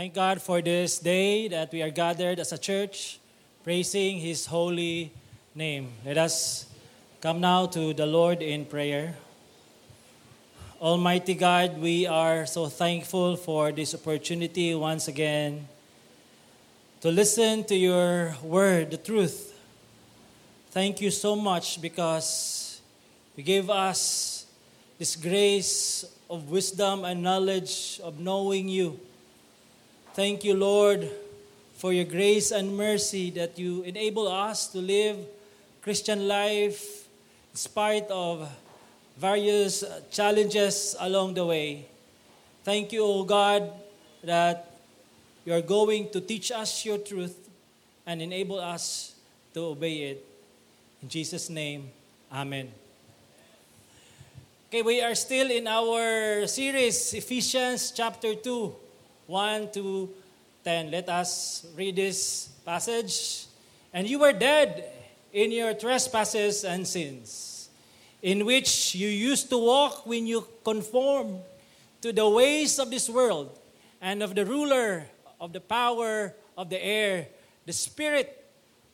Thank God for this day that we are gathered as a church, praising His holy name. Let us come now to the Lord in prayer. Almighty God, we are so thankful for this opportunity once again to listen to your word, the truth. Thank you so much because you gave us this grace of wisdom and knowledge of knowing you. Thank you, Lord, for your grace and mercy that you enable us to live Christian life in spite of various challenges along the way. Thank you, O God, that you are going to teach us your truth and enable us to obey it. In Jesus' name, Amen. Okay, we are still in our series, Ephesians chapter 2, 1 to 10. Let us read this passage. And you were dead in your trespasses and sins, in which you used to walk when you conformed to the ways of this world and of the ruler of the power of the air, the Spirit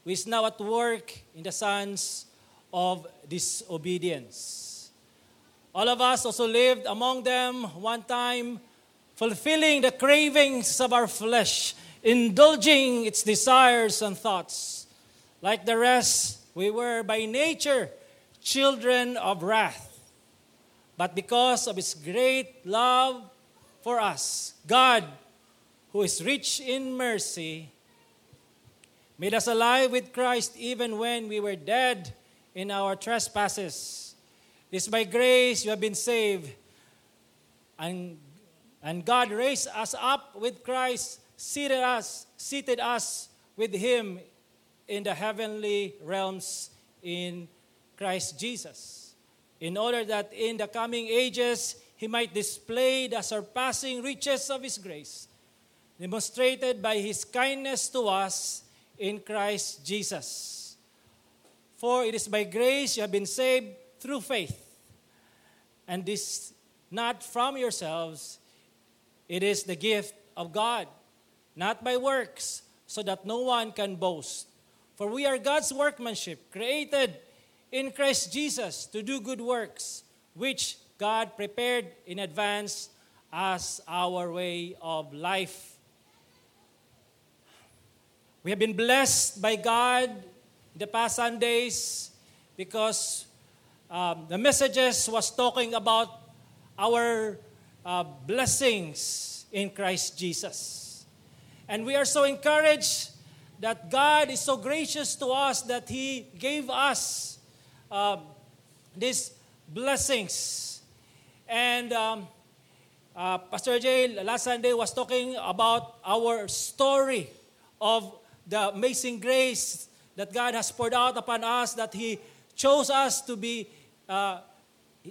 who is now at work in the sons of disobedience. All of us also lived among them one time, fulfilling the cravings of our flesh, indulging its desires and thoughts. Like the rest, we were by nature children of wrath. But because of His great love for us, God, who is rich in mercy, made us alive with Christ even when we were dead in our trespasses. It is by grace you have been saved. And, and God raised us up with Christ, seated us, seated us with Him in the heavenly realms in Christ Jesus, in order that in the coming ages He might display the surpassing riches of His grace, demonstrated by His kindness to us in Christ Jesus. For it is by grace you have been saved through faith. And this not from yourselves, it is the gift of God, not by works, so that no one can boast. For we are God's workmanship, created in Christ Jesus to do good works, which God prepared in advance as our way of life. We have been blessed by God the past Sundays because um, the messages was talking about our uh, blessings in Christ Jesus. And we are so encouraged that God is so gracious to us that He gave us uh, these blessings. And um, uh, Pastor Jay last Sunday was talking about our story of the amazing grace that God has poured out upon us, that He chose us to be uh,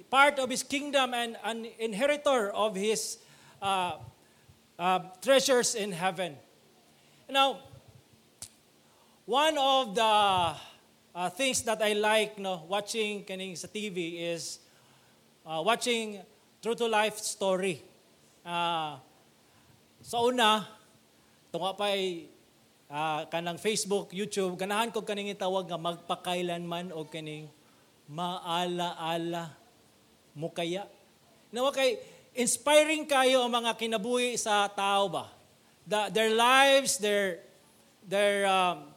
part of His kingdom and an inheritor of His uh, uh, treasures in heaven. Now, one of the uh, things that I like no, watching kaning sa TV is uh, watching true to life story. Uh, sa una, tunga pa ay uh, kanang Facebook, YouTube, ganahan ko kaning tawag nga magpakailanman o kaning maala-ala mo kaya. Nawa kay inspiring kayo ang mga kinabuhi sa tao ba? The, their lives, their their um,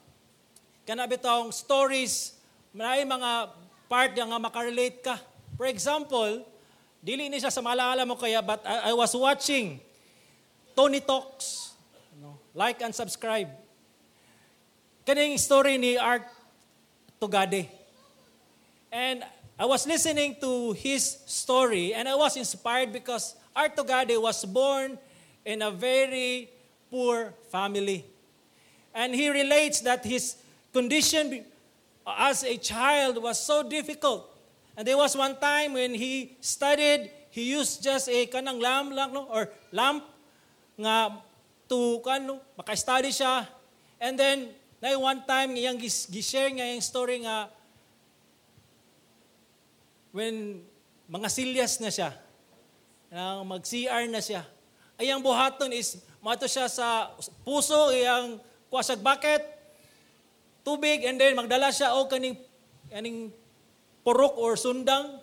kanabitong stories, may mga part nga makarelate ka. For example, dili ni siya sa malaala mo kaya but I, I was watching Tony Talks. No? Like and subscribe. Kaning story ni Art Tugade. And I was listening to his story and I was inspired because Artogade was born in a very poor family. And he relates that his condition as a child was so difficult. And there was one time when he studied, he used just a kanang lamp lang, no? or lamp nga to kano, maka-study siya. And then, na one time, iyang gishare nga yung story nga, when mga silyas na siya, mag-CR na siya, ay ang buhaton is mato siya sa puso, iyang kuwasag bucket, tubig, and then magdala siya o kaning, kaning purok or sundang,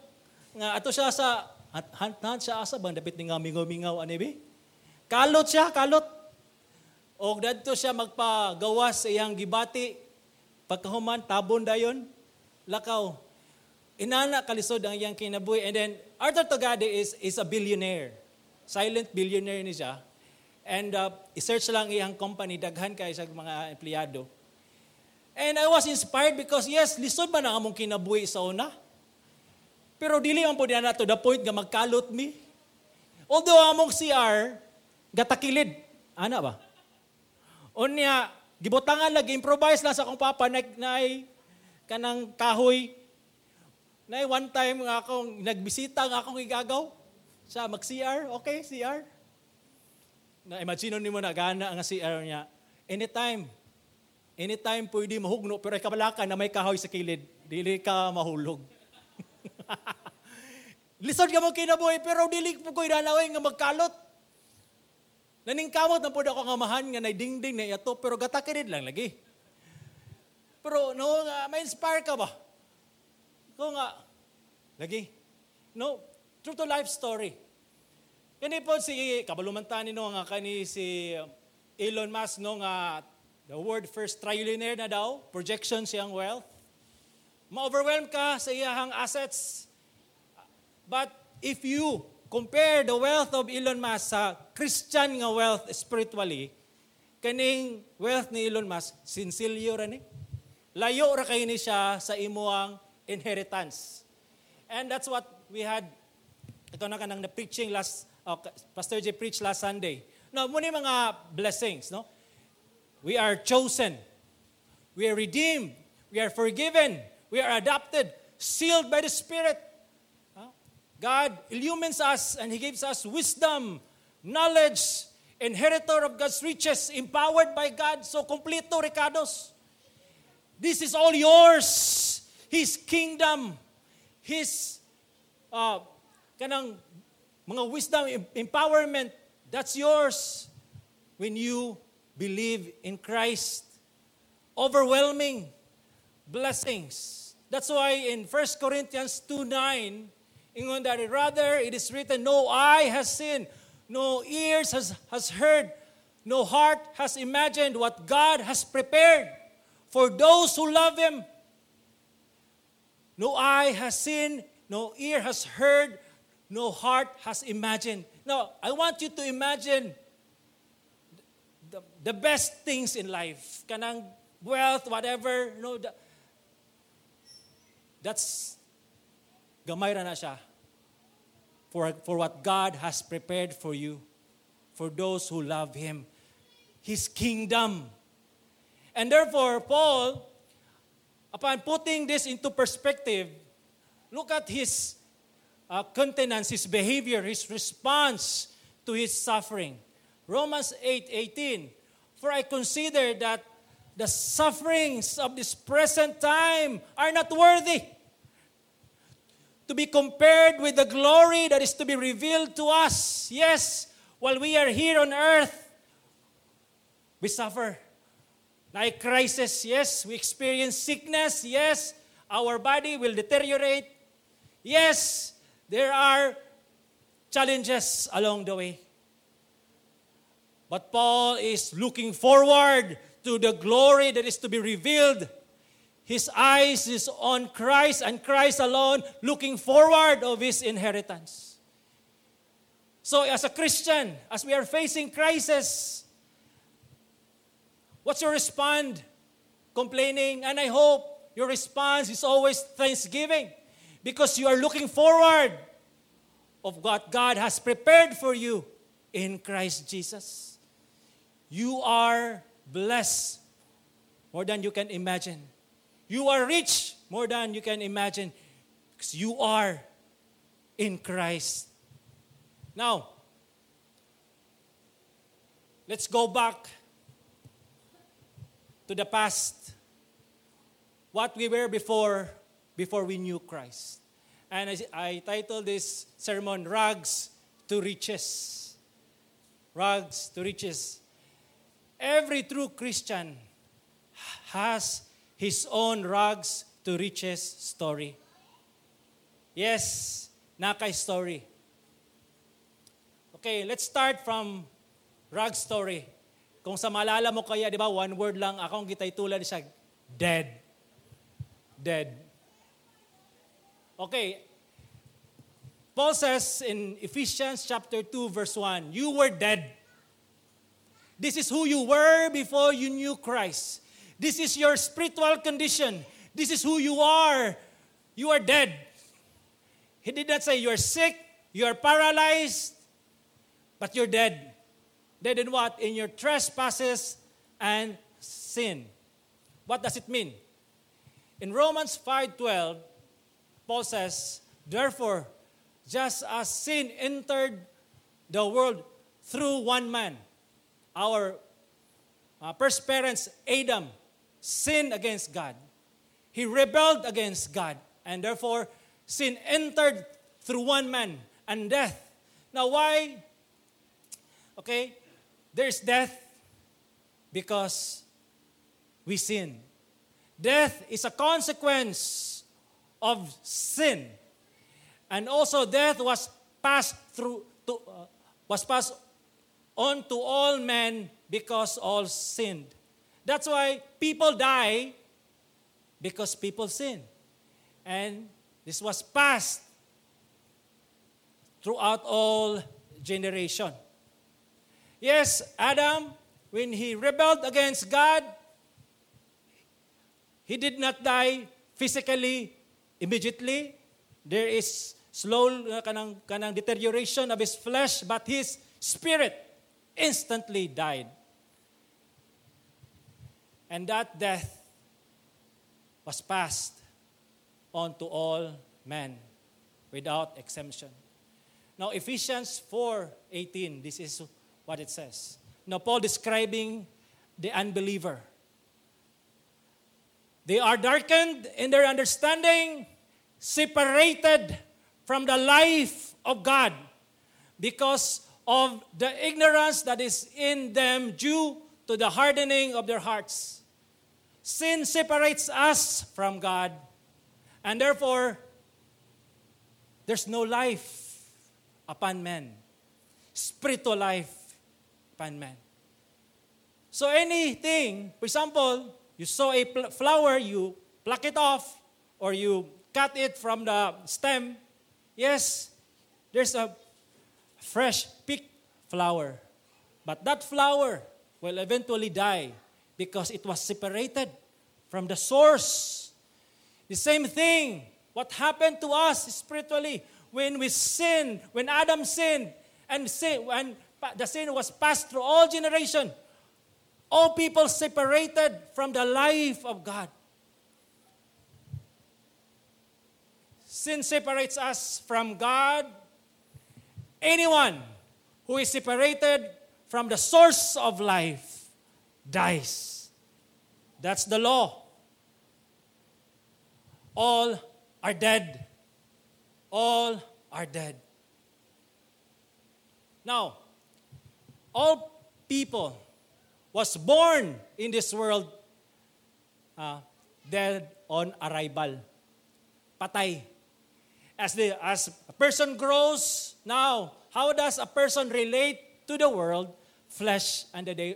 nga ato siya sa, han siya asa, bang dapit nga mingaw-mingaw, anibi? Kalot siya, kalot. O dadto siya magpagawas sa iyang gibati, pagkahuman, tabon dayon, lakaw. Inana kalisod ang iyang kinabuhi. And then, Arthur Togade is, is a billionaire. Silent billionaire ni siya. And uh, i-search lang iyang company, daghan kay sa mga empleyado. And I was inspired because yes, lisod man ang among kinabuhi sa una. Pero dili man po na to the point nga magkalot mi. Although among CR, gatakilid. Ana ba? Unya, gibutangan lagi, improvise lang sa akong papa, na, na kanang kahoy, na one time nga akong nagbisita nga akong igagaw sa mag-CR, okay, CR. Na imagine ni mo na gana ang CR niya. Anytime, anytime pwede mahugno, pero ikabalakan na may kahoy sa kilid, dili ka mahulog. Lisod ka mo kinabuhi, pero dili po ko inanawin nga magkalot. Naningkamot na po ako nga mahan nga naidingding na ito, pero gatakirid lang lagi. Pero no, nga, may inspire ka ba? Ko nga, lagi. No, true to life story. Kani po si kabalumantan no nga kani si Elon Musk no nga the world first trillionaire na daw, projection siyang wealth. Ma-overwhelm ka sa iyahang assets. But if you compare the wealth of Elon Musk sa Christian nga wealth spiritually, kaning wealth ni Elon Musk, sinsilyo ra ni. Layo ra kay ni siya sa imuang inheritance. And that's what we had, ito na kanang na-preaching last, uh, Pastor J preached last Sunday. No, muna mga blessings, no? We are chosen. We are redeemed. We are forgiven. We are adopted, sealed by the Spirit. God illumines us and He gives us wisdom, knowledge, inheritor of God's riches, empowered by God. So, completo, Ricardos. This is all yours. His kingdom, His uh, kanang mga wisdom, empowerment, that's yours when you believe in Christ. Overwhelming blessings. That's why in 1 Corinthians 2 9, ingon that rather it is written, No eye has seen, no ears has, has heard, no heart has imagined what God has prepared for those who love Him. No eye has seen, no ear has heard, no heart has imagined. Now, I want you to imagine the, the best things in life. Kanang wealth, whatever, you know, the, that's gamay na siya for, for what God has prepared for you, for those who love Him, His kingdom. And therefore, Paul upon putting this into perspective, look at his uh, countenance, his behavior, his response to his suffering. Romans 8 18. For I consider that the sufferings of this present time are not worthy to be compared with the glory that is to be revealed to us. Yes, while we are here on earth, we suffer. Like crisis, yes. We experience sickness, yes. Our body will deteriorate. Yes, there are challenges along the way. But Paul is looking forward to the glory that is to be revealed. His eyes is on Christ and Christ alone, looking forward of his inheritance. So as a Christian, as we are facing crisis, What's your response? Complaining? And I hope your response is always thanksgiving because you are looking forward of what God has prepared for you in Christ Jesus. You are blessed more than you can imagine. You are rich more than you can imagine because you are in Christ. Now, let's go back to the past, what we were before, before we knew Christ. And I, I titled this sermon, Rags to Riches. rags to riches. Every true Christian has his own rags to riches story. Yes, Nakay story. Okay, let's start from rag story. Kung sa malala mo kaya, di ba, one word lang, akong gitay tulad siya, dead. Dead. Okay, Paul says in Ephesians chapter 2 verse 1, you were dead. This is who you were before you knew Christ. This is your spiritual condition. This is who you are. You are dead. He did not say you're sick, you're paralyzed, but you're dead. Dead in what? In your trespasses and sin. What does it mean? In Romans 5:12, Paul says, "Therefore, just as sin entered the world through one man, our uh, first parents, Adam, sinned against God. He rebelled against God, and therefore sin entered through one man and death. Now, why? Okay, there's death because we sin. Death is a consequence of sin. And also death was passed through to, uh, was passed on to all men because all sinned. That's why people die because people sin. And this was passed throughout all generation. Yes, Adam, when he rebelled against God, he did not die physically immediately. There is slow uh, kanang, kanang deterioration of his flesh, but his spirit instantly died. And that death was passed on to all men without exemption. Now Ephesians 4:18 this is what it says. Now Paul describing the unbeliever. They are darkened in their understanding, separated from the life of God because of the ignorance that is in them due to the hardening of their hearts. Sin separates us from God, and therefore, there's no life upon men, spiritual life upon men. So, anything, for example, you saw a flower, you pluck it off, or you cut it from the stem, Yes, there's a fresh picked flower. But that flower will eventually die because it was separated from the source. The same thing, what happened to us spiritually when we sinned, when Adam sinned, and sin, when the sin was passed through all generation, all people separated from the life of God. Sin separates us from God. Anyone who is separated from the source of life dies. That's the law. All are dead. All are dead. Now, all people was born in this world uh, dead on arrival. Patay. As, the, as a person grows, now, how does a person relate to the world, flesh, and the,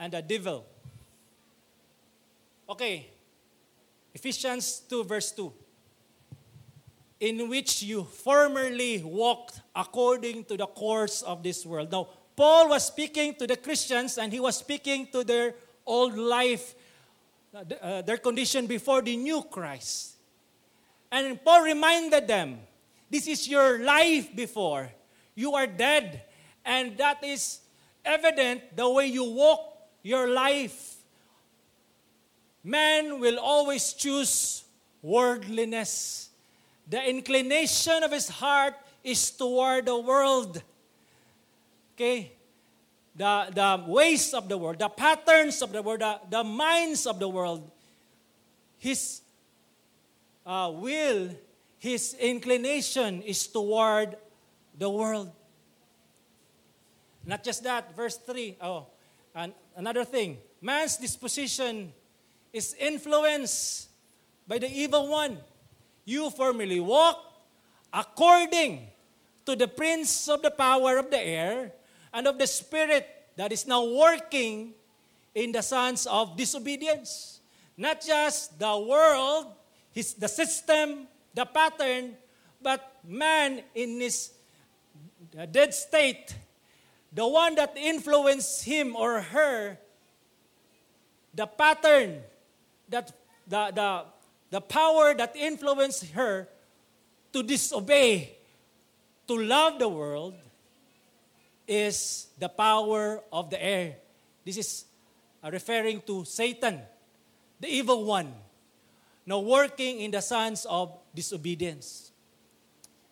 and the devil? Okay, Ephesians 2, verse 2. In which you formerly walked according to the course of this world. Now, Paul was speaking to the Christians and he was speaking to their old life, uh, their condition before the new Christ. And Paul reminded them, this is your life before. You are dead. And that is evident the way you walk your life. Man will always choose worldliness. The inclination of his heart is toward the world. Okay? The, the ways of the world, the patterns of the world, the, the minds of the world. His uh, will, his inclination is toward the world. Not just that, verse 3. Oh, and another thing. Man's disposition is influenced by the evil one. You formerly walk according to the prince of the power of the air and of the spirit that is now working in the sons of disobedience. Not just the world, his, the system, the pattern, but man in his uh, dead state, the one that influenced him or her, the pattern, that the, the, the power that influenced her to disobey, to love the world, is the power of the air. This is uh, referring to Satan, the evil one, now working in the sons of disobedience.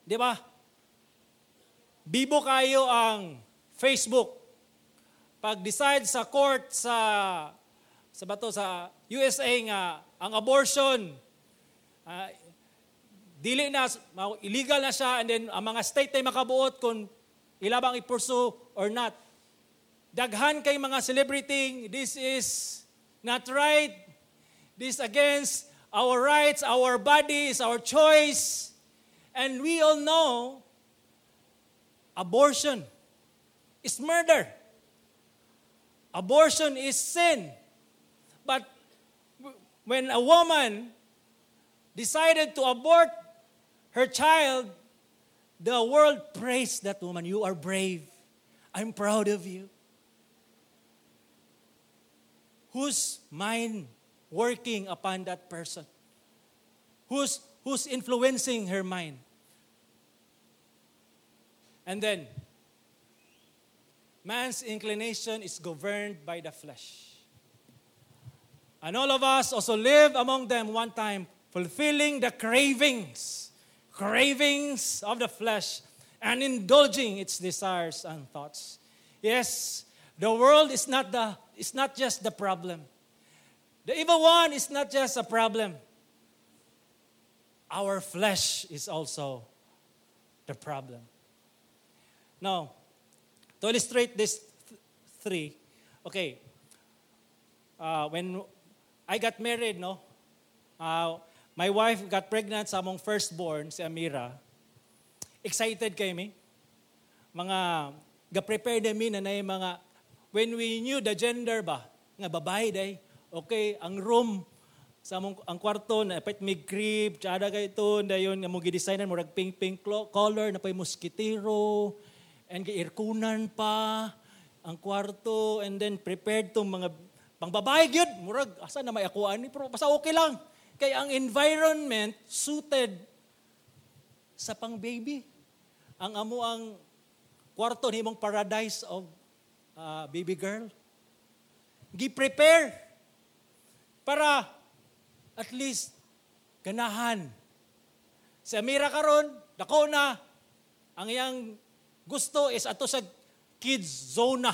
Di ba? Bibo kayo ang Facebook. Pag decide sa court sa sa bato sa USA nga ang abortion uh, dili na illegal na siya and then ang mga state ay makabuot kung ilabang i-pursue or not. Daghan kay mga celebrity, this is not right. This against our rights, our bodies, our choice. And we all know abortion is murder. Abortion is sin. But when a woman decided to abort her child, the world praised that woman. You are brave. I'm proud of you. whose mind working upon that person? Who's, who's influencing her mind? And then, man's inclination is governed by the flesh. And all of us also live among them one time, fulfilling the cravings, cravings of the flesh, and indulging its desires and thoughts. Yes, the world is not, the, is not just the problem. The evil one is not just a problem. Our flesh is also the problem. Now, to illustrate this th- three, okay, uh, when I got married, no, uh, my wife got pregnant sa among firstborn, si Amira. Excited kami. Mga, ga-prepare namin na na mga when we knew the gender ba, nga babae day, okay, ang room, sa among, ang kwarto, na pait may crib, tsada kay ito, dayon nga mo gidesignan mo rag pink pink color, na pay mosquitero, and airkunan pa, ang kwarto, and then prepared tong mga pang babae gyud, murag asa na may akuan ni pero basta okay lang. Kay ang environment suited sa pang baby. Ang amo ang kwarto ni mong paradise of uh, baby girl. Gi-prepare para at least ganahan. Sa Amira karon, dako na ang iyang gusto is ato sa kids zona.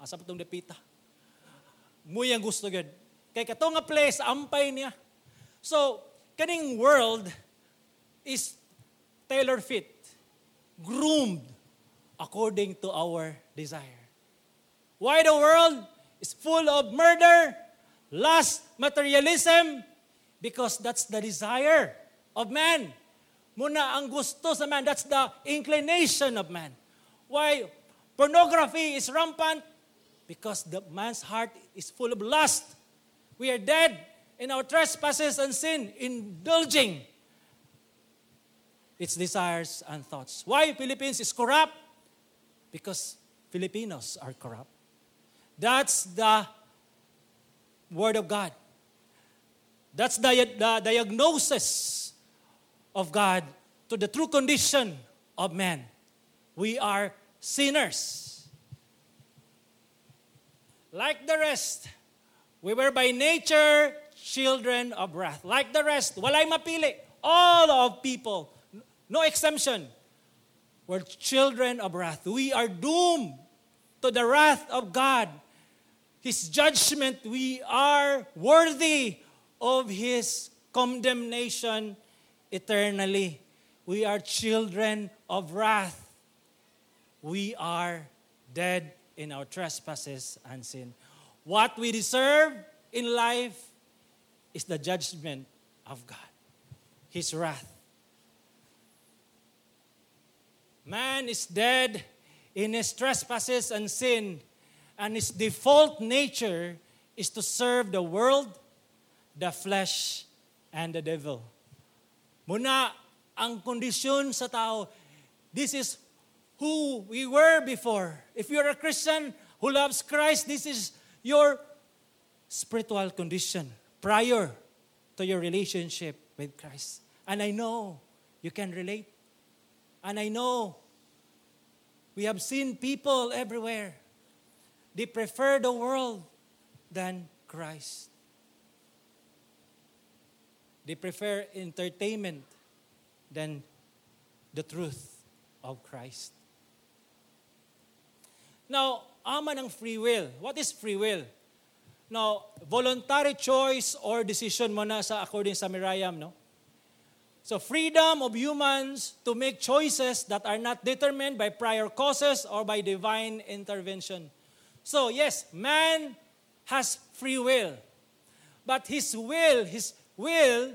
Asa pa itong dapita. Muyang gusto gud. Kay kato nga place, ampay niya. So, kaning world is tailor fit, groomed according to our desire. Why the world is full of murder, lust, materialism? Because that's the desire of man. Muna ang gusto sa man, that's the inclination of man. Why pornography is rampant? Because the man's heart is full of lust. We are dead in our trespasses and sin, indulging its desires and thoughts. Why Philippines is corrupt? Because Filipinos are corrupt. That's the Word of God. That's the, the diagnosis of God to the true condition of man. We are sinners. Like the rest, we were by nature children of wrath. Like the rest, walay mapili. All of people, no exemption, were children of wrath. We are doomed to the wrath of God His judgment, we are worthy of His condemnation eternally. We are children of wrath. We are dead in our trespasses and sin. What we deserve in life is the judgment of God, His wrath. Man is dead in his trespasses and sin, and his default nature is to serve the world, the flesh, and the devil. Muna, ang kondisyon sa tao, this is who we were before. If you're a Christian who loves Christ, this is your spiritual condition prior to your relationship with Christ. And I know you can relate. And I know we have seen people everywhere. They prefer the world than Christ. They prefer entertainment than the truth of Christ. Now, ama ng free will. What is free will? Now, voluntary choice or decision mo na sa according sa Miriam, no? So freedom of humans to make choices that are not determined by prior causes or by divine intervention. So yes, man has free will. But his will, his will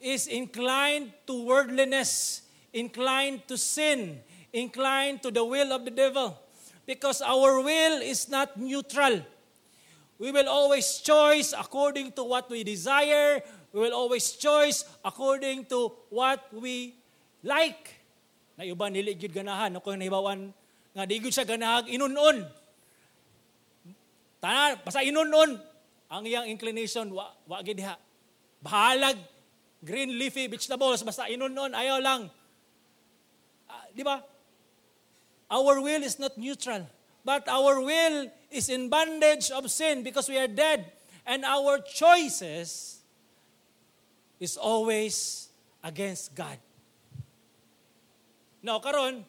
is inclined to worldliness, inclined to sin, inclined to the will of the devil. Because our will is not neutral. We will always choose according to what we desire. We will always choose according to what we like. Na iba nili gyud ganahan no kung nahibawan nga di gyud siya ganahag inunon. Tanan basta inunon ang iyang inclination wa wa gid diha. Bahalag green leafy vegetables basta inunon ayaw lang. Uh, di ba? Our will is not neutral, but our will is in bondage of sin because we are dead and our choices is always against God. Now, karon,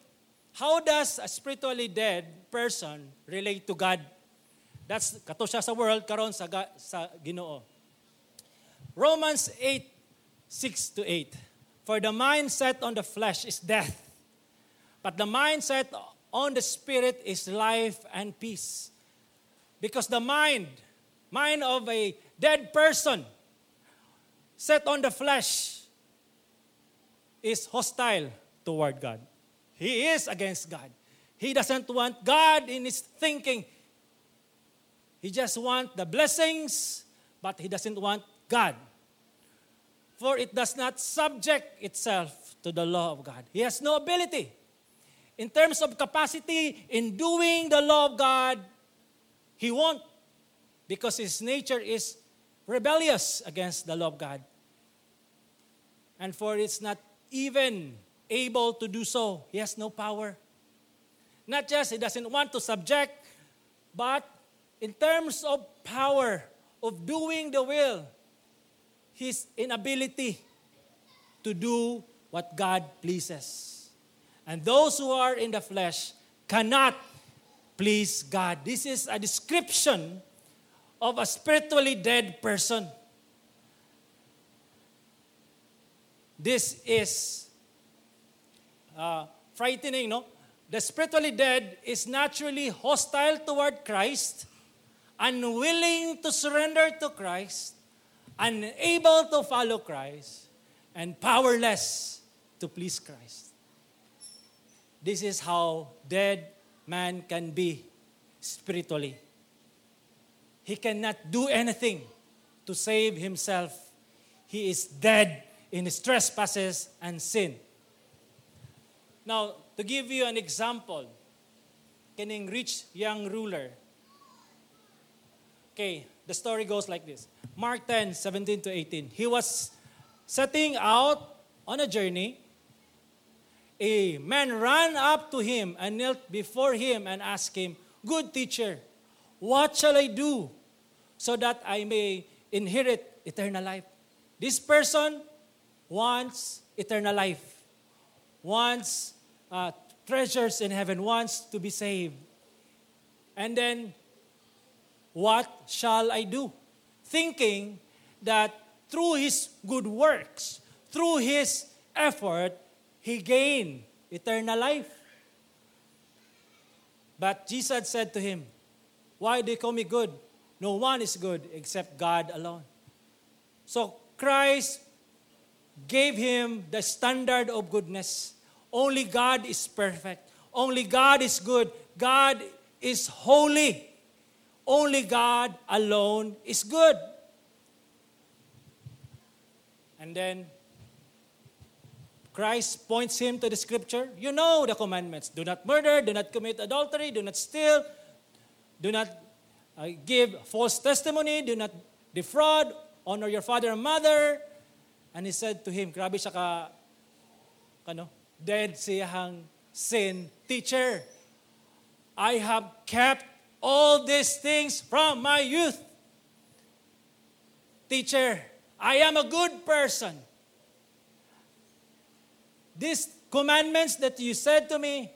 how does a spiritually dead person relate to God? That's kato siya sa world karon sa sa Ginoo. Romans 8 6 to 8. For the mind set on the flesh is death, but the mind set on the spirit is life and peace. Because the mind, mind of a dead person, set on the flesh, is hostile toward God. He is against God. He doesn't want God in his thinking. He just wants the blessings, but he doesn't want God. For it does not subject itself to the law of God. He has no ability. In terms of capacity in doing the law of God, he won't because his nature is rebellious against the law of God. And for it's not even able to do so, he has no power. Not just he doesn't want to subject, but in terms of power, of doing the will, his inability to do what God pleases. And those who are in the flesh cannot please God. This is a description of a spiritually dead person. This is uh, frightening, no? The spiritually dead is naturally hostile toward Christ, unwilling to surrender to Christ, unable to follow Christ, and powerless to please Christ. This is how dead man can be spiritually. He cannot do anything to save himself. He is dead in his trespasses and sin. Now, to give you an example, kining rich young ruler. Okay, the story goes like this. Mark 10, 17 to 18. He was setting out on a journey. A man ran up to him and knelt before him and asked him, Good teacher, what shall I do so that I may inherit eternal life? This person wants eternal life, wants uh, treasures in heaven, wants to be saved. And then, what shall I do? Thinking that through his good works, through his effort, he gained eternal life. But Jesus said to him, Why do you call me good? No one is good except God alone. So Christ gave him the standard of goodness. Only God is perfect. Only God is good. God is holy. Only God alone is good. And then Christ points him to the scripture. You know the commandments. Do not murder, do not commit adultery, do not steal, do not uh, give false testimony, do not defraud, honor your father and mother. And he said to him, grabe siya ka, ano, dead siyang sin teacher. I have kept all these things from my youth. Teacher, I am a good person. These commandments that you said to me,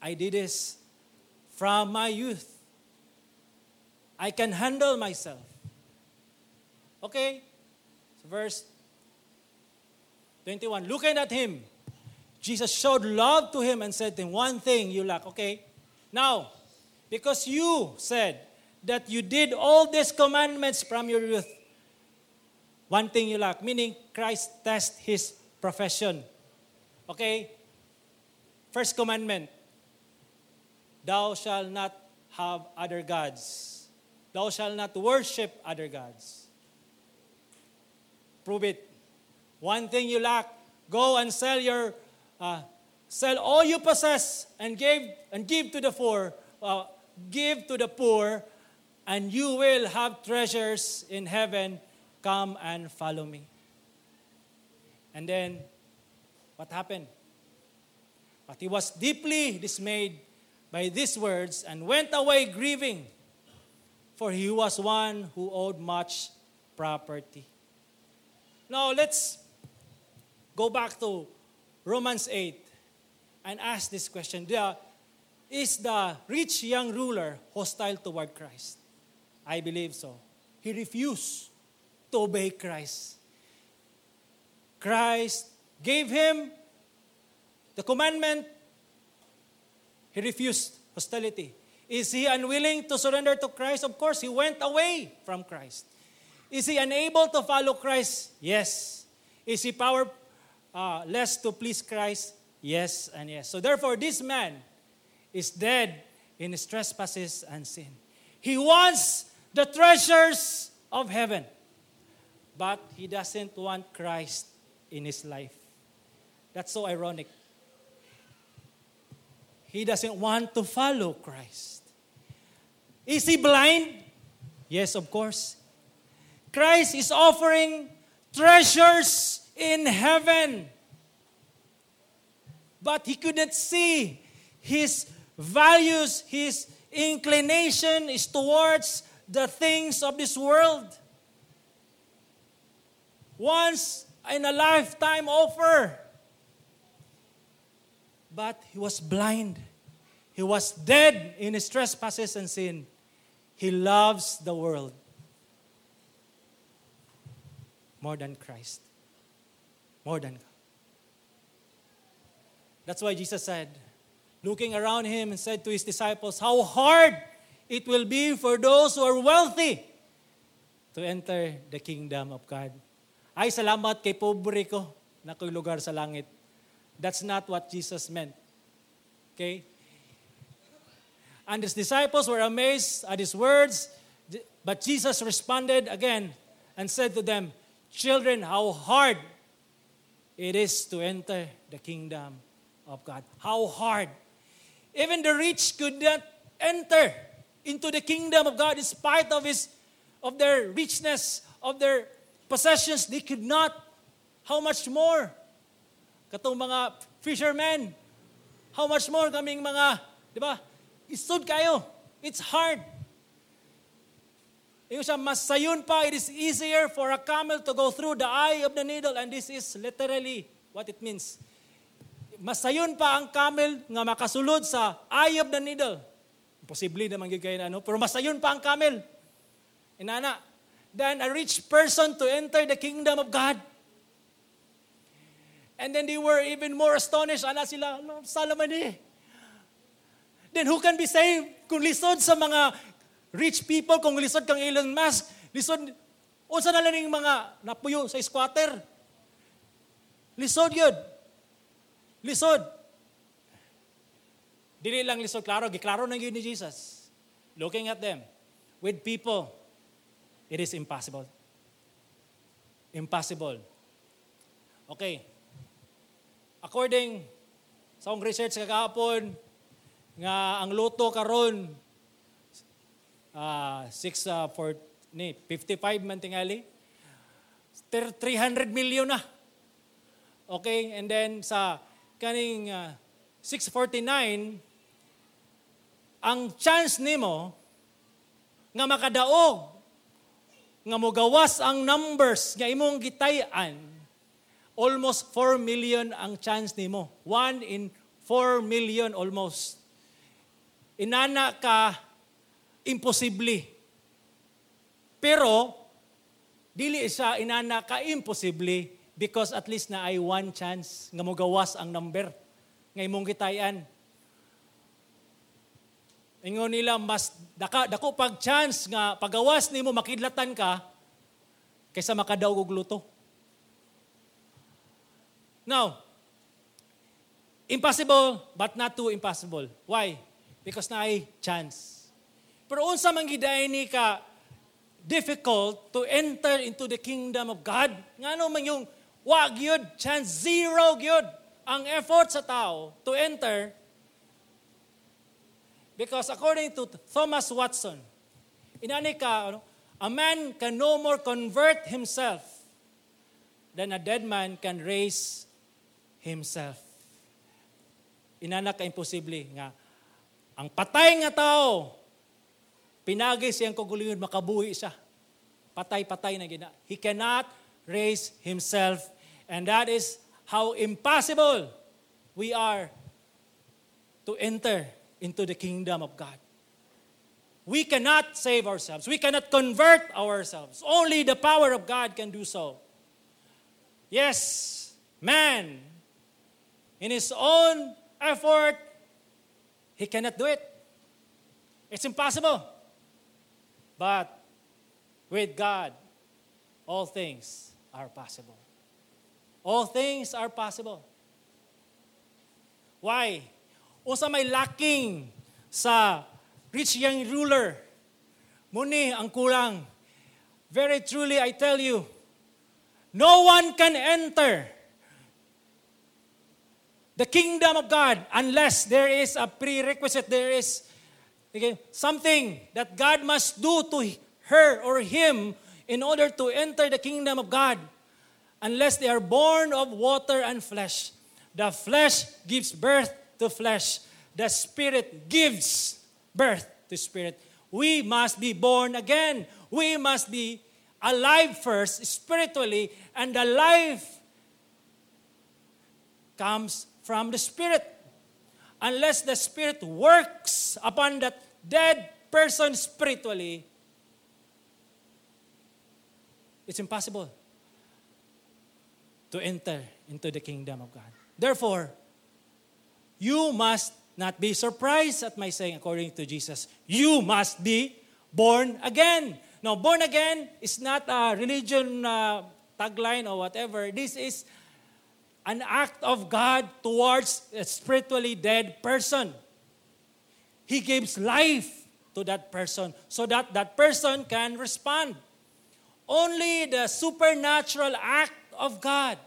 I did this from my youth. I can handle myself. Okay? So verse 21. Looking at him, Jesus showed love to him and said to him, One thing you lack. Okay? Now, because you said that you did all these commandments from your youth, one thing you lack, meaning Christ test his profession. Okay? First commandment Thou shalt not have other gods. Thou shalt not worship other gods. Prove it. One thing you lack, go and sell your uh, sell all you possess and give and give to the poor. Uh, give to the poor, and you will have treasures in heaven. Come and follow me. And then what happened? But he was deeply dismayed by these words and went away grieving, for he was one who owed much property. Now let's go back to Romans 8 and ask this question. Is the rich young ruler hostile toward Christ? I believe so. He refused to obey Christ. Christ gave him the commandment, he refused hostility. Is he unwilling to surrender to Christ? Of course, he went away from Christ. Is he unable to follow Christ? Yes. Is he power uh, less to please Christ? Yes and yes. So therefore, this man is dead in his trespasses and sin. He wants the treasures of heaven, but he doesn't want Christ in his life. That's so ironic. He doesn't want to follow Christ. Is he blind? Yes, of course. Christ is offering treasures in heaven. But he couldn't see his values, his inclination is towards the things of this world. Once in a lifetime offer. But he was blind. He was dead in his trespasses and sin. He loves the world more than Christ. More than God. That's why Jesus said, looking around him and said to his disciples, How hard it will be for those who are wealthy to enter the kingdom of God. Ay, salamat kay pobre ko na lugar sa langit. That's not what Jesus meant. Okay? And his disciples were amazed at his words, but Jesus responded again and said to them, Children, how hard it is to enter the kingdom of God. How hard. Even the rich could not enter into the kingdom of God in spite of his of their richness, of their possessions, they could not. How much more? Katong mga fishermen, how much more kaming mga, di ba? Isod kayo. It's hard. Yung siya, mas sayon pa, it is easier for a camel to go through the eye of the needle. And this is literally what it means. Masayon pa ang camel nga makasulod sa eye of the needle. Imposible naman kayo na ano. Pero masayon pa ang camel. Inana, than a rich person to enter the kingdom of God. And then they were even more astonished. Ana sila, Solomon eh. then who can be saved? Kung lisod sa mga rich people, kung lisod kang Elon Musk, lisod, unsa na lang mga napuyo sa squatter? Lisod yun. Lisod. Dili lang lisod, klaro, giklaro na yun ni Jesus. Looking at them, with people, it is impossible. Impossible. Okay. According sa akong research kagahapon, nga ang luto karon uh, 6 uh, for ni 55 man tingali 300 million na. Okay and then sa kaning uh, 649 ang chance nimo nga makadaog nga mogawas ang numbers nga imong gitayan almost 4 million ang chance nimo 1 in 4 million almost inana ka imposible. Pero, dili siya inana ka imposible because at least na ay one chance nga mogawas ang number nga imong gitayan. Ingon nila mas daka dako pag chance nga pagawas nimo makidlatan ka kaysa makadaw og luto. Now, impossible but not too impossible. Why? because na ay chance. Pero unsa man ni ka difficult to enter into the kingdom of God. Ngano man yung wa gyud chance zero gyud ang effort sa tao to enter because according to Thomas Watson, inani ka ano, a man can no more convert himself than a dead man can raise himself. Inana ka imposible nga ang patay nga tao, pinagi siyang kagulingon, makabuhi siya. Patay-patay na gina. He cannot raise himself. And that is how impossible we are to enter into the kingdom of God. We cannot save ourselves. We cannot convert ourselves. Only the power of God can do so. Yes, man, in his own effort, He cannot do it. It's impossible. But with God, all things are possible. All things are possible. Why? Usa may lacking sa rich young ruler. Muni ang kulang. Very truly, I tell you, no one can enter the kingdom of God unless there is a prerequisite, there is okay, something that God must do to her or him in order to enter the kingdom of God. Unless they are born of water and flesh. The flesh gives birth to flesh. The spirit gives birth to spirit. We must be born again. We must be alive first spiritually, and the life comes from the Spirit. Unless the Spirit works upon that dead person spiritually, it's impossible to enter into the kingdom of God. Therefore, you must not be surprised at my saying, according to Jesus, you must be born again. Now, born again is not a religion uh, tagline or whatever. This is an act of God towards a spiritually dead person. He gives life to that person so that that person can respond. Only the supernatural act of God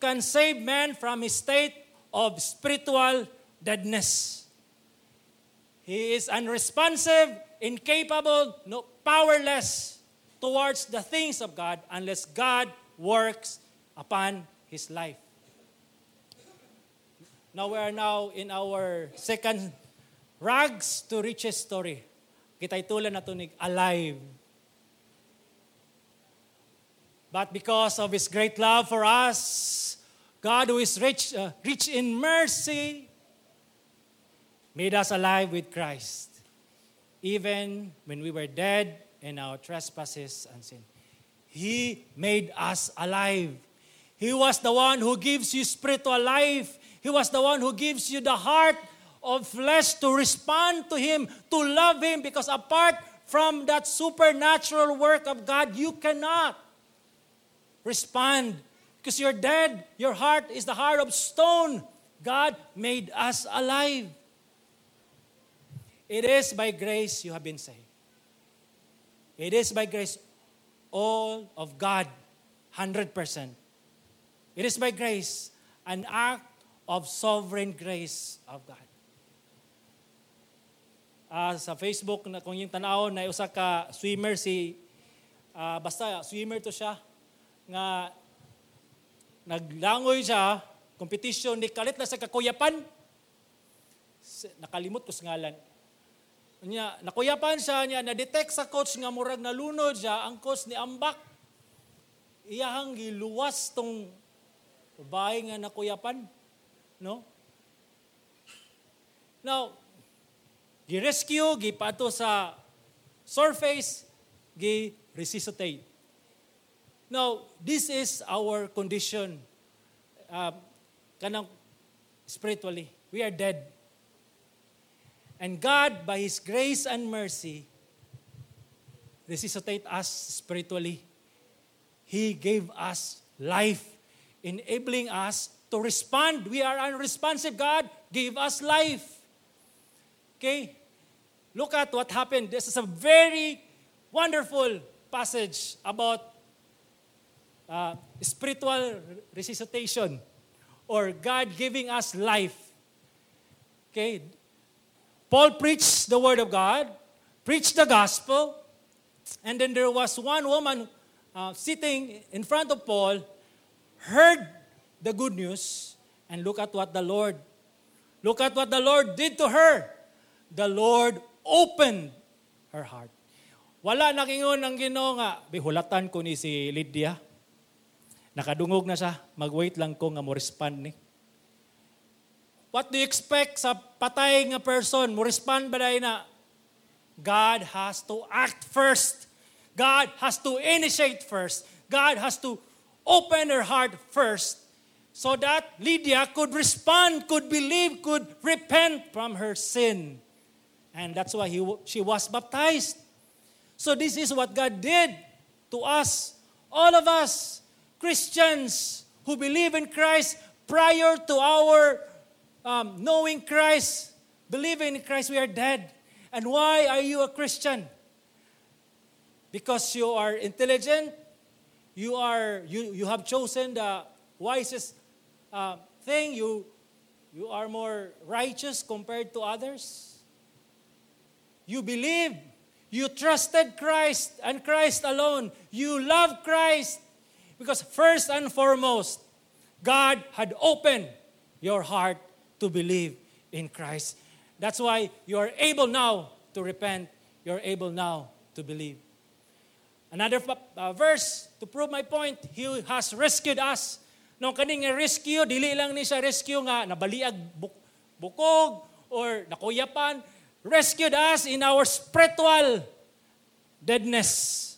can save man from his state of spiritual deadness. He is unresponsive, incapable, no, powerless towards the things of God unless God works upon his life. Now we are now in our second rags to riches story. Kitay tulan na tunig alive. But because of His great love for us, God who is rich, uh, rich in mercy, made us alive with Christ, even when we were dead in our trespasses and sin. He made us alive. He was the one who gives you spiritual life. He was the one who gives you the heart of flesh to respond to Him, to love Him, because apart from that supernatural work of God, you cannot respond because you're dead. Your heart is the heart of stone. God made us alive. It is by grace you have been saved. It is by grace, all of God, 100%. It is by grace, an act of sovereign grace of God. Uh, sa Facebook, na kung yung tanaw na usa ka swimmer si, uh, basta swimmer to siya, nga naglangoy siya, competition, ni kalit na sa kakuyapan, nakalimot ko sa ngalan. Nya, nakuyapan siya niya, na-detect sa coach nga murag nalunod siya, ang coach ni Ambak, iyahang giluwas tong babae nga nakuyapan. No? Now, gi-rescue, gipato sa surface, gi-resuscitate. Now, this is our condition. Uh, kanang spiritually. We are dead. And God, by His grace and mercy, resuscitate us spiritually. He gave us life, enabling us to respond. We are unresponsive. God gave us life. Okay? Look at what happened. This is a very wonderful passage about uh, spiritual resuscitation or God giving us life. Okay? Paul preached the word of God, preached the gospel, and then there was one woman uh, sitting in front of Paul, heard the good news, and look at what the Lord, look at what the Lord did to her. The Lord opened her heart. Wala nakingon ang Ginoo nga bihulatan ko ni si Lydia. Nakadungog na siya, mag-wait lang ko nga mo respond ni. What do you expect sa patay nga person? Mo respond ba na? God has to act first. God has to initiate first. God has to open her heart first so that Lydia could respond, could believe, could repent from her sin. And that's why he, she was baptized. So this is what God did to us, all of us, Christians who believe in Christ prior to our um, knowing Christ, believing in Christ, we are dead. And why are you a Christian? Because you are intelligent, you are you, you have chosen the wisest uh, thing, you you are more righteous compared to others. You believe, you trusted Christ and Christ alone. You love Christ because first and foremost, God had opened your heart to believe in Christ. That's why you are able now to repent. You're able now to believe. Another uh, verse to prove my point, He has rescued us. Nung kaning rescue, dili lang ni siya rescue nga nabaliag buk bukog or nakuyapan. Rescued us in our spiritual deadness.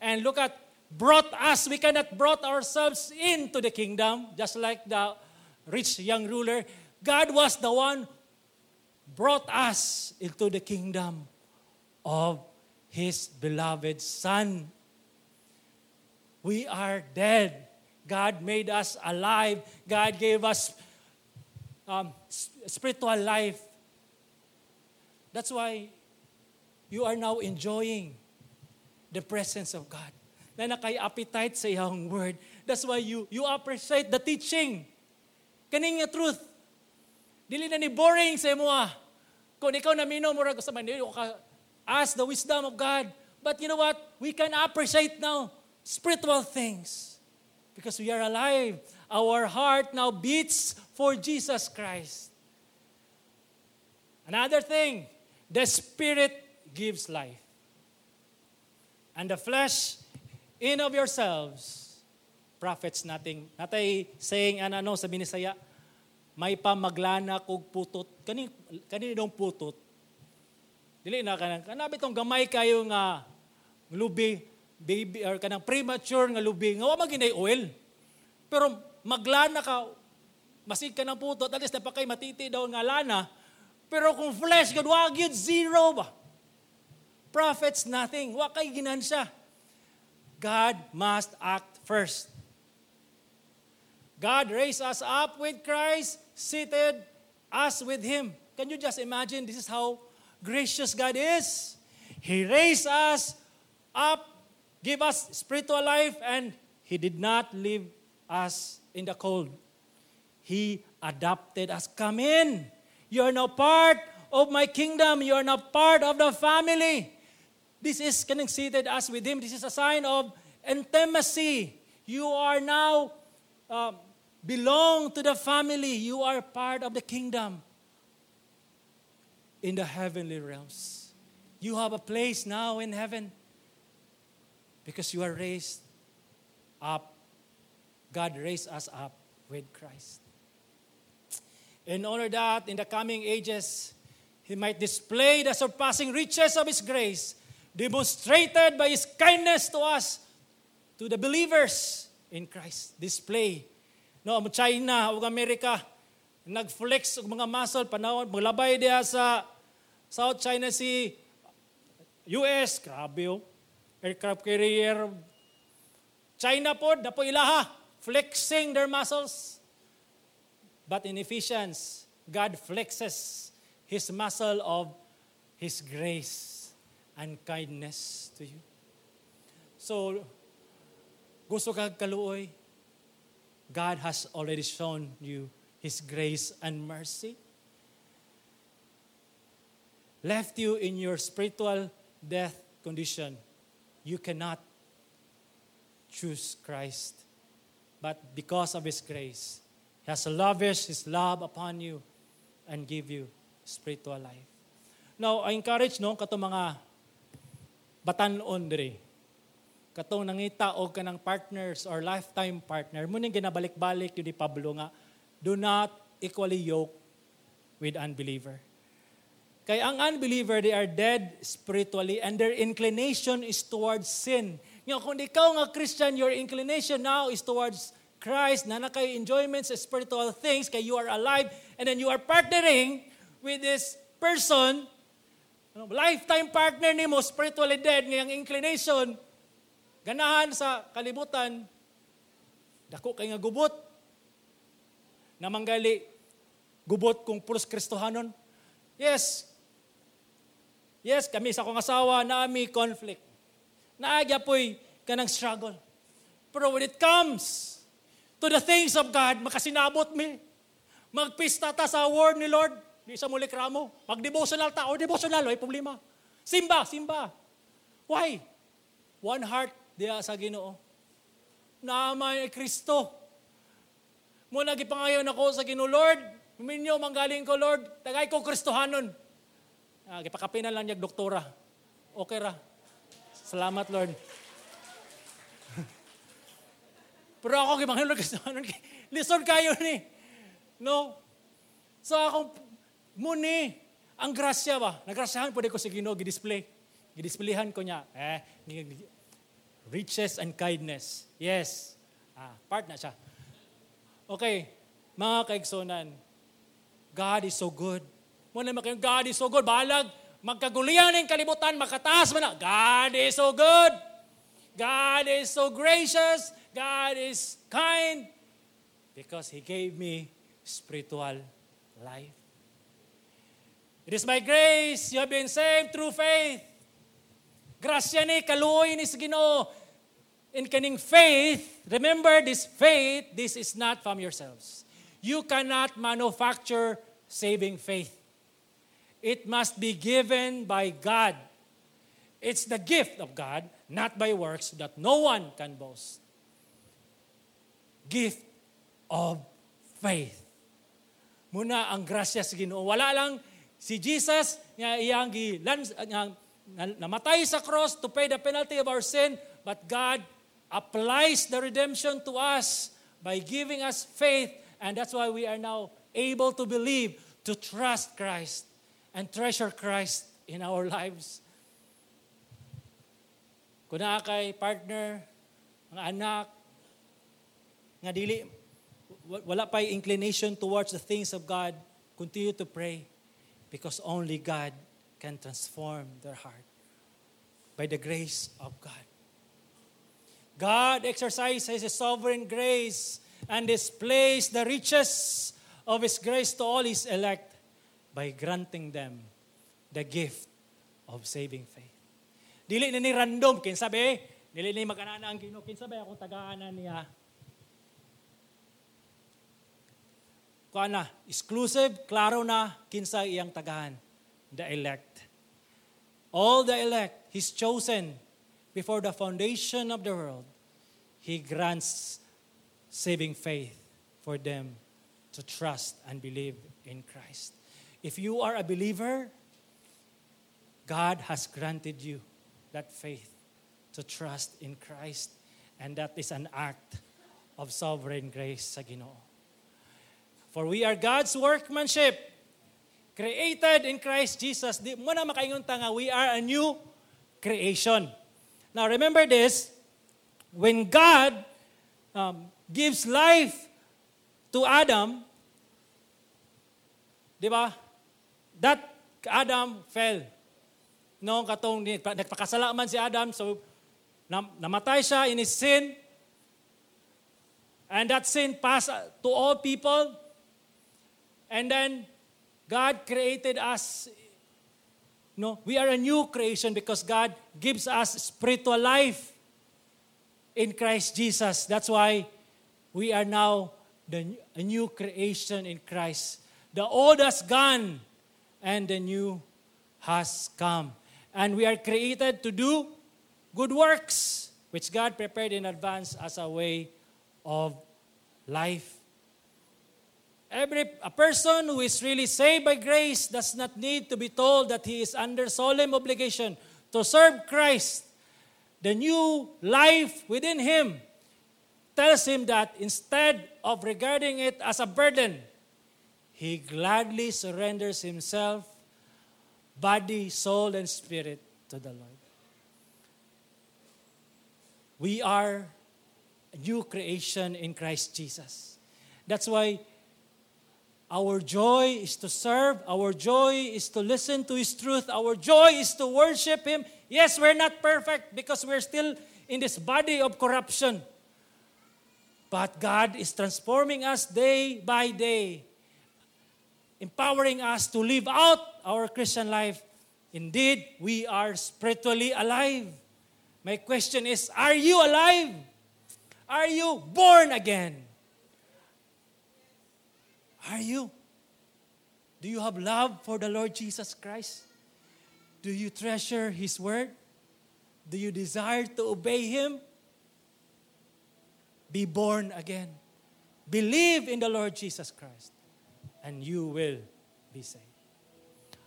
And look at, brought us, we cannot brought ourselves into the kingdom, just like the rich young ruler, God was the one brought us into the kingdom of His beloved Son. We are dead. God made us alive. God gave us um, spiritual life. That's why you are now enjoying the presence of God. Na nakay-appetite sa iyong word. That's why you, you appreciate the teaching. Kaning nga truth. Dili na ni boring sa imo ah. Kung ikaw na mino mo sa manili, ka ask the wisdom of God. But you know what? We can appreciate now spiritual things because we are alive. Our heart now beats for Jesus Christ. Another thing, the Spirit gives life. And the flesh in of yourselves prophets nating natay saying ano, ano sa binisaya may pamaglana kog putot kani kani dong putot dili na kanang kanabi tong gamay kayo nga lubi baby or kanang premature nga lubi nga wa maginay oil pero maglana ka Masig ka ng puto, at least napakay matiti daw nga lana. Pero kung flesh, God, wag yun, zero ba? Prophets, nothing. Wa kay ginansya. God must act first. God raised us up with Christ, seated us with Him. Can you just imagine? This is how gracious God is. He raised us up, give us spiritual life, and He did not leave us in the cold. He adopted us. Come in. You are now part of my kingdom. You are now part of the family. This is seated us with Him. This is a sign of intimacy. You are now uh, belong to the family. You are part of the kingdom in the heavenly realms. You have a place now in heaven because you are raised up. God raised us up with Christ. In order that in the coming ages, He might display the surpassing riches of His grace, demonstrated by His kindness to us, to the believers in Christ. Display. No, China ug Amerika, nag-flex og mga muscle panahon maglabay diha sa South China Sea US grabe oh. aircraft carrier. China pod na po ilaha flexing their muscles. But in Ephesians God flexes his muscle of his grace and kindness to you. So gusto kag kaluoy? God has already shown you His grace and mercy. Left you in your spiritual death condition. You cannot choose Christ. But because of His grace, He has lavished His love upon you and give you spiritual life. Now, I encourage no, kato mga batanon diri katong nangita og kanang partners or lifetime partner mo ning ginabalik-balik yun ni Pablo nga do not equally yoke with unbeliever kay ang unbeliever they are dead spiritually and their inclination is towards sin nga kung ikaw nga Christian your inclination now is towards Christ na nakay enjoyments spiritual things kay you are alive and then you are partnering with this person lifetime partner nimo spiritually dead nga ang inclination Ganahan sa kalibutan, dako kay nga gubot. Namanggali, gubot kung pulos Kristohanon. Yes. Yes, kami sa akong asawa, naami conflict. Naagya po'y kanang struggle. Pero when it comes to the things of God, makasinabot mi. Magpista ta sa word ni Lord, di sa muli kramo. Pag devotional ta, o devotional, ay problema. Simba, simba. Why? One heart diya sa Ginoo. Naamay Kristo. Mo nagipangayon ako sa Ginoo, Lord, minyo manggaling ko, Lord, tagay ko Kristohanon. Ah, gipakapin na lang niya doktora. Okay ra. Salamat, Lord. Pero ako gimanghayon Kristohanon. Listen kayo ni. No? So akong muni, ang grasya ba? Nagrasyahan po ko sa Ginoo, gidisplay. Gidisplayhan ko niya. Eh, riches and kindness. Yes. Ah, part na siya. Okay, mga kaigsonan, God is so good. Muna naman God is so good. Balag, magkagulian ng kalibutan, makataas man na. God is so good. God is so gracious. God is kind. Because He gave me spiritual life. It is by grace you have been saved through faith. Grasya ni, kaluoy ni sa Ginoo. In kaning faith, remember this faith, this is not from yourselves. You cannot manufacture saving faith. It must be given by God. It's the gift of God, not by works, that no one can boast. Gift of faith. Muna ang grasya sa Ginoo. Wala lang si Jesus nga iyang gilans, nga, namatay sa cross to pay the penalty of our sin, but God applies the redemption to us by giving us faith, and that's why we are now able to believe, to trust Christ, and treasure Christ in our lives. Kung kay partner, mga anak, nga dili, wala pa inclination towards the things of God, continue to pray because only God can transform their heart by the grace of God. God exercises His sovereign grace and displays the riches of His grace to all His elect by granting them the gift of saving faith. Dili na ni random, kinsabi, dili ni maganana ang Ginoo, kinsabi akong tagaanan niya. Kuana, exclusive, klaro na kinsa iyang tagahan, the elect. All the elect, He's chosen before the foundation of the world. He grants saving faith for them to trust and believe in Christ. If you are a believer, God has granted you that faith to trust in Christ. And that is an act of sovereign grace sa Ginoo. For we are God's workmanship, created in Christ Jesus. Di mo na makaingon ta nga, we are a new creation. Now remember this, when God um, gives life to Adam, di ba? That Adam fell. No, katong nagpakasala man si Adam, so nam- namatay siya in his sin. And that sin passed to all people. And then God created us. No, we are a new creation because God gives us spiritual life in Christ Jesus. That's why we are now the, a new creation in Christ. The old has gone and the new has come. And we are created to do good works, which God prepared in advance as a way of life. Every a person who is really saved by grace does not need to be told that he is under solemn obligation to serve Christ. The new life within him tells him that instead of regarding it as a burden, he gladly surrenders himself, body, soul, and spirit to the Lord. We are a new creation in Christ Jesus. That's why our joy is to serve. Our joy is to listen to His truth. Our joy is to worship Him. Yes, we're not perfect because we're still in this body of corruption. But God is transforming us day by day, empowering us to live out our Christian life. Indeed, we are spiritually alive. My question is Are you alive? Are you born again? Are you? Do you have love for the Lord Jesus Christ? Do you treasure His word? Do you desire to obey Him? Be born again. Believe in the Lord Jesus Christ, and you will be saved.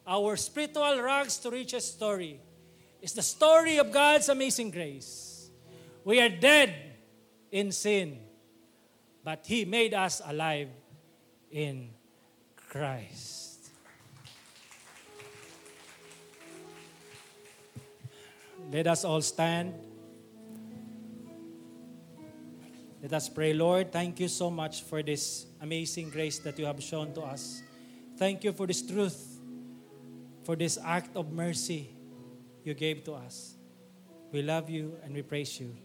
Our spiritual rags to riches story is the story of God's amazing grace. We are dead in sin, but He made us alive in Christ. Let us all stand. Let us pray, Lord. Thank you so much for this amazing grace that you have shown to us. Thank you for this truth, for this act of mercy you gave to us. We love you and we praise you.